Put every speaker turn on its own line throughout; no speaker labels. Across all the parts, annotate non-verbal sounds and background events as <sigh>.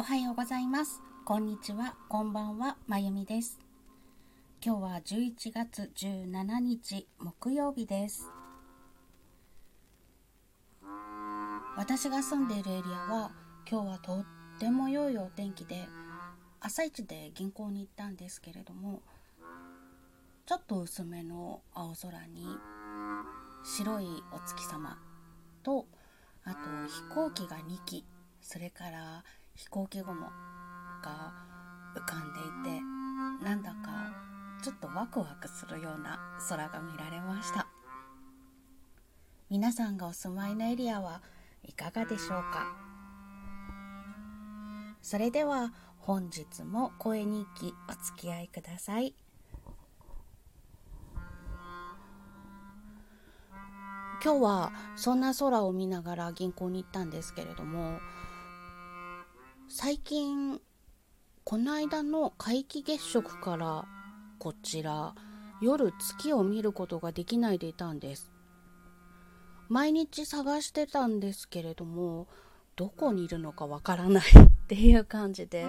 おはようございます。こんにちは。こんばんは。まゆみです。今日は11月17日木曜日です。私が住んでいるエリアは今日はとっても良いお天気で朝一で銀行に行ったんですけれどもちょっと薄めの青空に白いお月様とあと飛行機が2機それから飛行機雲が浮かんでいてなんだかちょっとワクワクするような空が見られました。皆さんがお住まいのエリアはいかがでしょうか？それでは本日も声日記お付き合いください。今日はそんな空を見ながら銀行に行ったんですけれども最近この間の皆既月食からこちら夜月を見ることができないでいたんです。毎日探してたんですけれどもどこにいるのかわからないっていう感じで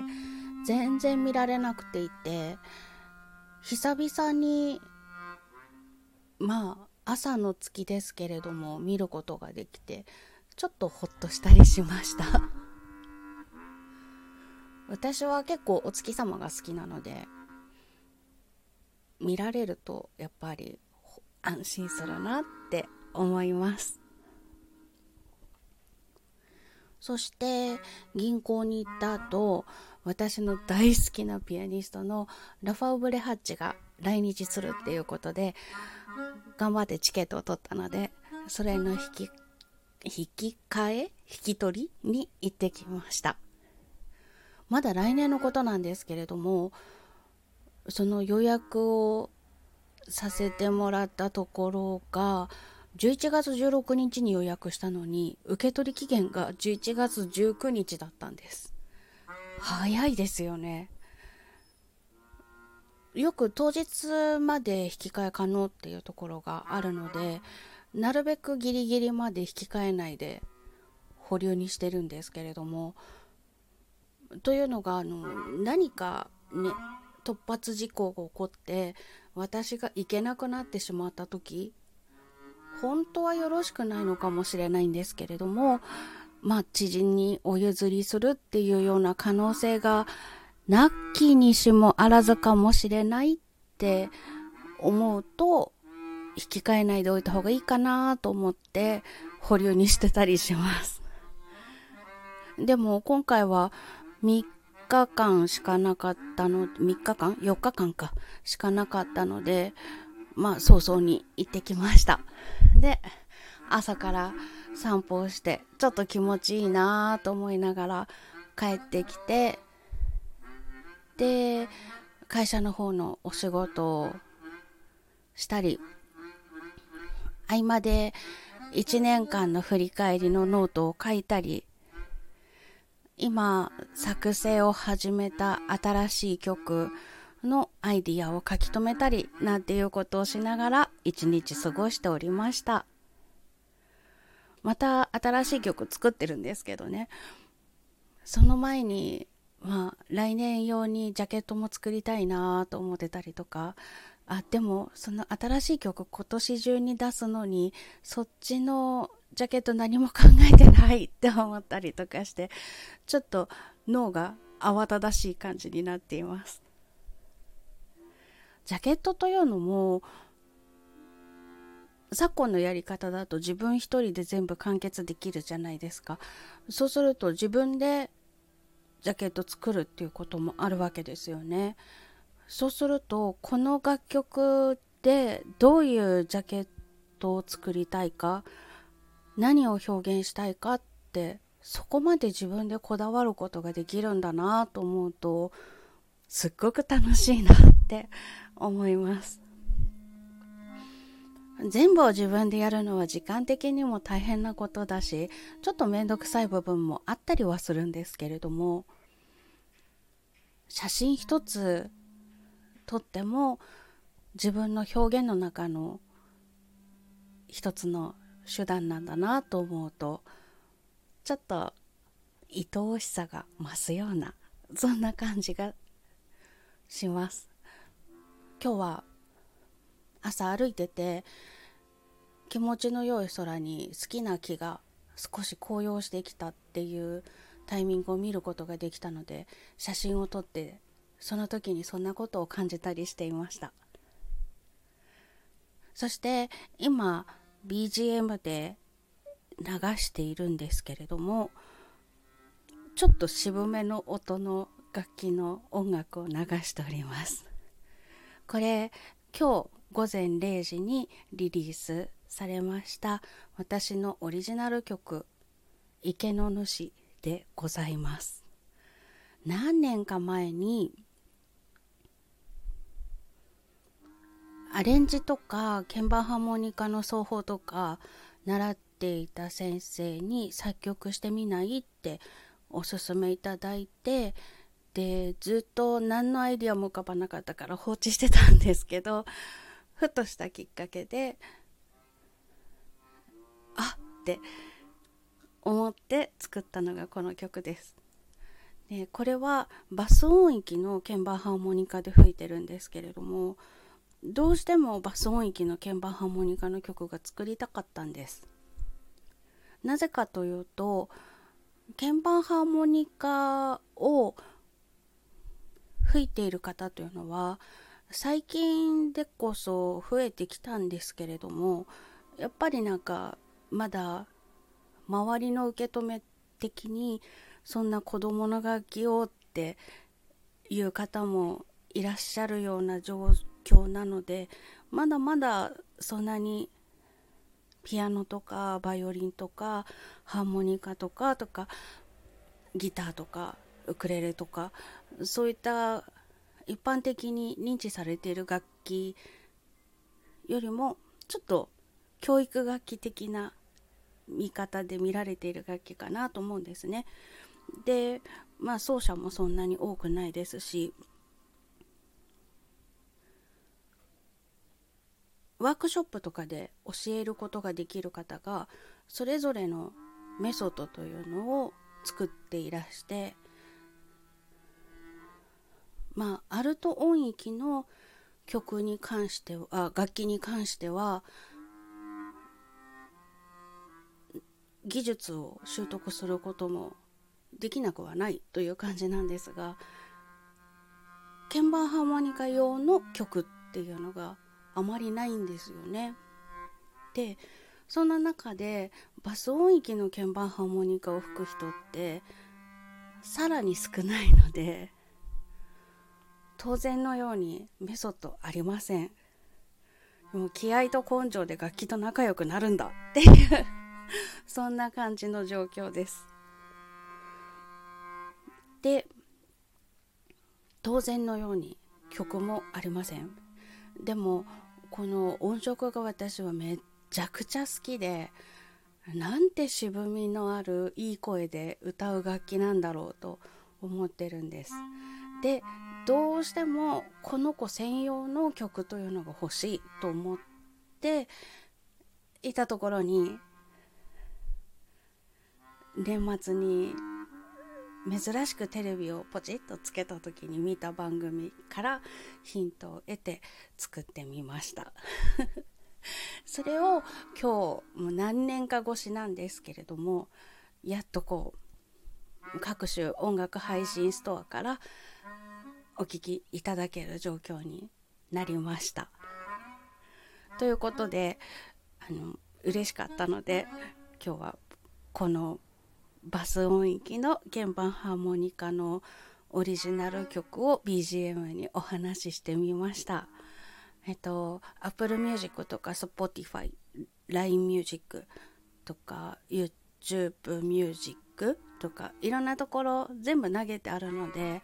全然見られなくていて久々にまあ朝の月ですけれども見ることができてちょっとほっとしたりしました。私は結構お月様が好きなので見られるとやっぱり安心するなって思います。そして銀行に行った後私の大好きなピアニストのラファウブレハッチが来日するっていうことで頑張ってチケットを取ったのでそれの引き引き換え引き取りに行ってきました。まだ来年のことなんですけれどもその予約をさせてもらったところが11月16日に予約したのに受け取り期限が11月19日だったんです。早いですよね。よく当日まで引き換え可能っていうところがあるのでなるべくギリギリまで引き換えないで保留にしてるんですけれどもというのがあの何かね突発事故が起こって私が行けなくなってしまった時本当はよろしくないのかもしれないんですけれどもまあ知人にお譲りするっていうような可能性がなきにしもあらずかもしれないって思うと引き換えないでおいた方がいいかなと思って保留にしてたりします。でも今回は3日間しかなかったの、3日間 ?4 日間か、しかなかったので、まあ、早々に行ってきました。で、朝から散歩をして、ちょっと気持ちいいなぁと思いながら帰ってきて、で、会社の方のお仕事をしたり、合間で1年間の振り返りのノートを書いたり今作成を始めた新しい曲のアイディアを書き留めたりなんていうことをしながら一日過ごしておりました。また新しい曲作ってるんですけどね。その前にまあ来年用にジャケットも作りたいなと思ってたりとか。あでもその新しい曲今年中に出すのにそっちのジャケット何も考えてないって思ったりとかして、ちょっと脳が慌ただしい感じになっています。ジャケットというのも、昨今のやり方だと自分一人で全部完結できるじゃないですか。そうすると自分でジャケット作るっていうこともあるわけですよね。そうすると、この楽曲でどういうジャケットを作りたいか、何を表現したいかってそこまで自分でこだわることができるんだなと思うとすっごく楽しいなって <laughs> 思います。全部を自分でやるのは時間的にも大変なことだしちょっと面倒くさい部分もあったりはするんですけれども写真一つ撮っても自分の表現の中の一つの手段なんだなと思うとちょっと愛おしさが増すようなそんな感じがします。今日は朝歩いてて気持ちの良い空に好きな木が少し紅葉してきたっていうタイミングを見ることができたので写真を撮ってその時にそんなことを感じたりしていました。そして今 BGM で流しているんですけれどもちょっと渋めの音の楽器の音楽を流しております。これ今日午前0時にリリースされました私のオリジナル曲「池の主」でございます。何年か前にアレンジとか鍵盤ハーモニカの奏法とか習っていた先生に作曲してみないっておすすめいただいてでずっと何のアイディアも浮かばなかったから放置してたんですけどふとしたきっかけであって思って作ったのがこの曲です。でこれはバス音域の鍵盤ハーモニカで吹いてるんですけれどもどうしてもバス音域の鍵盤ハーモニカの曲が作りたかったんです。なぜかというと鍵盤ハーモニカを吹いている方というのは最近でこそ増えてきたんですけれどもやっぱりなんかまだ周りの受け止め的にそんな子供の楽器をっていう方もいらっしゃるような状況なのでまだまだそんなにピアノとかバイオリンとかハーモニカとかとかギターとかウクレレとかそういった一般的に認知されている楽器よりもちょっと教育楽器的な見方で見られている楽器かなと思うんですね。でまあ奏者もそんなに多くないですしワークショップとかで教えることができる方がそれぞれのメソッドというのを作っていらしてまあアルト音域の曲に関してはあ楽器に関しては技術を習得することもできなくはないという感じなんですが鍵盤ハーモニカ用の曲っていうのがあまりないんですよね。でそんな中でバス音域の鍵盤ハーモニカを吹く人ってさらに少ないので当然のようにメソッドありません。もう気合と根性で楽器と仲良くなるんだっていう <laughs> そんな感じの状況です。で当然のように曲もありません。でもこの音色が私はめっちゃくちゃ好きでなんて渋みのあるいい声で歌う楽器なんだろうと思ってるんです。でどうしてもこの子専用の曲というのが欲しいと思っていたところに年末に珍しくテレビをポチッとつけた時に見た番組からヒントを得て作ってみました。<laughs> それを今日もう何年か越しなんですけれどもやっとこう各種音楽配信ストアからお聴きいただける状況になりました。ということであの嬉しかったので今日はこのバス音域の鍵盤ハーモニカのオリジナル曲を BGM にお話ししてみました。えっと、Apple Music とか Spotify、LINE Music とか YouTube Music とかいろんなところ全部投げてあるので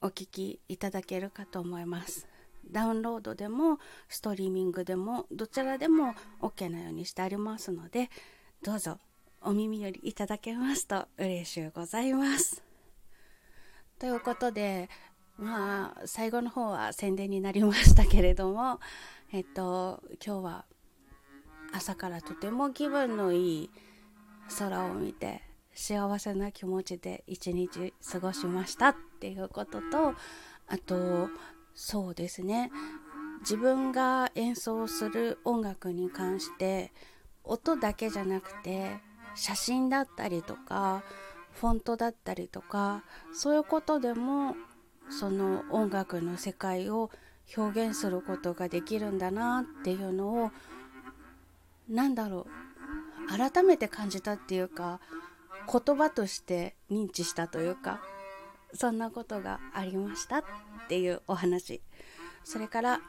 お聴きいただけるかと思います。ダウンロードでもストリーミングでもどちらでも OK なようにしてありますのでどうぞお耳寄りいただけますと嬉しゅうございます。ということで、まあ、最後の方は宣伝になりましたけれども、えっと、今日は朝からとても気分のいい空を見て、幸せな気持ちで一日過ごしましたっていうこととあとそうですね自分が演奏する音楽に関して音だけじゃなくて写真だったりとかフォントだったりとかそういうことでもその音楽の世界を表現することができるんだなっていうのを何だろう改めて感じたっていうか言葉として認知したというかそんなことがありましたっていうお話。それから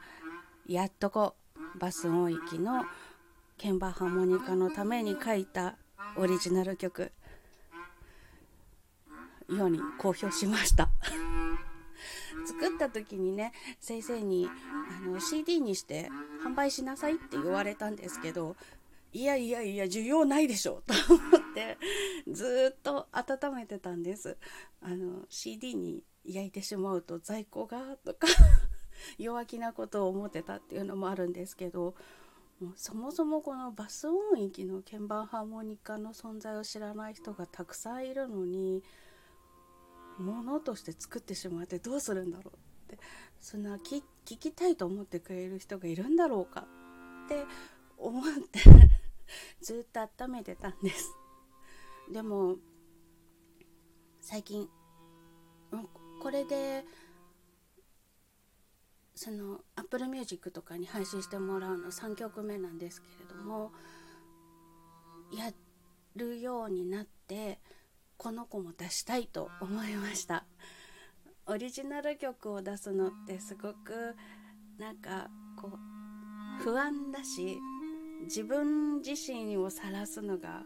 やっとこうバス音域の鍵盤ハーモニカのために書いたオリジナル曲。世に公表しました。<laughs> 作った時にね先生にあの CD にして販売しなさいって言われたんですけどいやいやいや需要ないでしょ <laughs> と思ってずっと温めてたんです。あの CD に焼いてしまうと在庫がとか <laughs> 弱気なことを思ってたっていうのもあるんですけどもそもそもこのバス音域の鍵盤ハーモニカの存在を知らない人がたくさんいるのにものとして作ってしまってどうするんだろうってそんな聞きたいと思ってくれる人がいるんだろうかって思って <laughs> ずっと温めてたんです。でも最近これでその Apple Music とかに配信してもらうの3曲目なんですけれどもやるようになってこの子も出したいと思いました。オリジナル曲を出すのってすごくなんかこう不安だし自分自身を晒すのが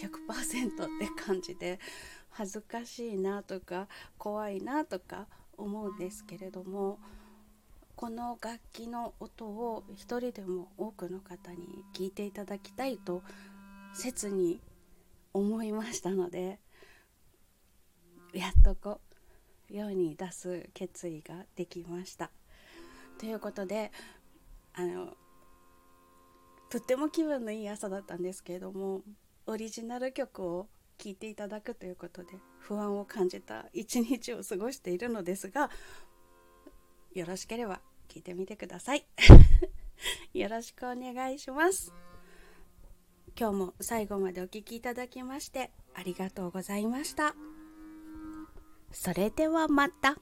100%って感じで恥ずかしいなとか怖いなとか思うんですけれどもこの楽器の音を一人でも多くの方に聞いていただきたいと切に思いましたのでやっとこう世に出す決意ができました。ということであのとっても気分のいい朝だったんですけれどもオリジナル曲を聴いていただくということで不安を感じた一日を過ごしているのですがよろしければ聞いてみてください。<laughs> よろしくお願いします。今日も最後までお聴きいただきましてありがとうございました。それではまた。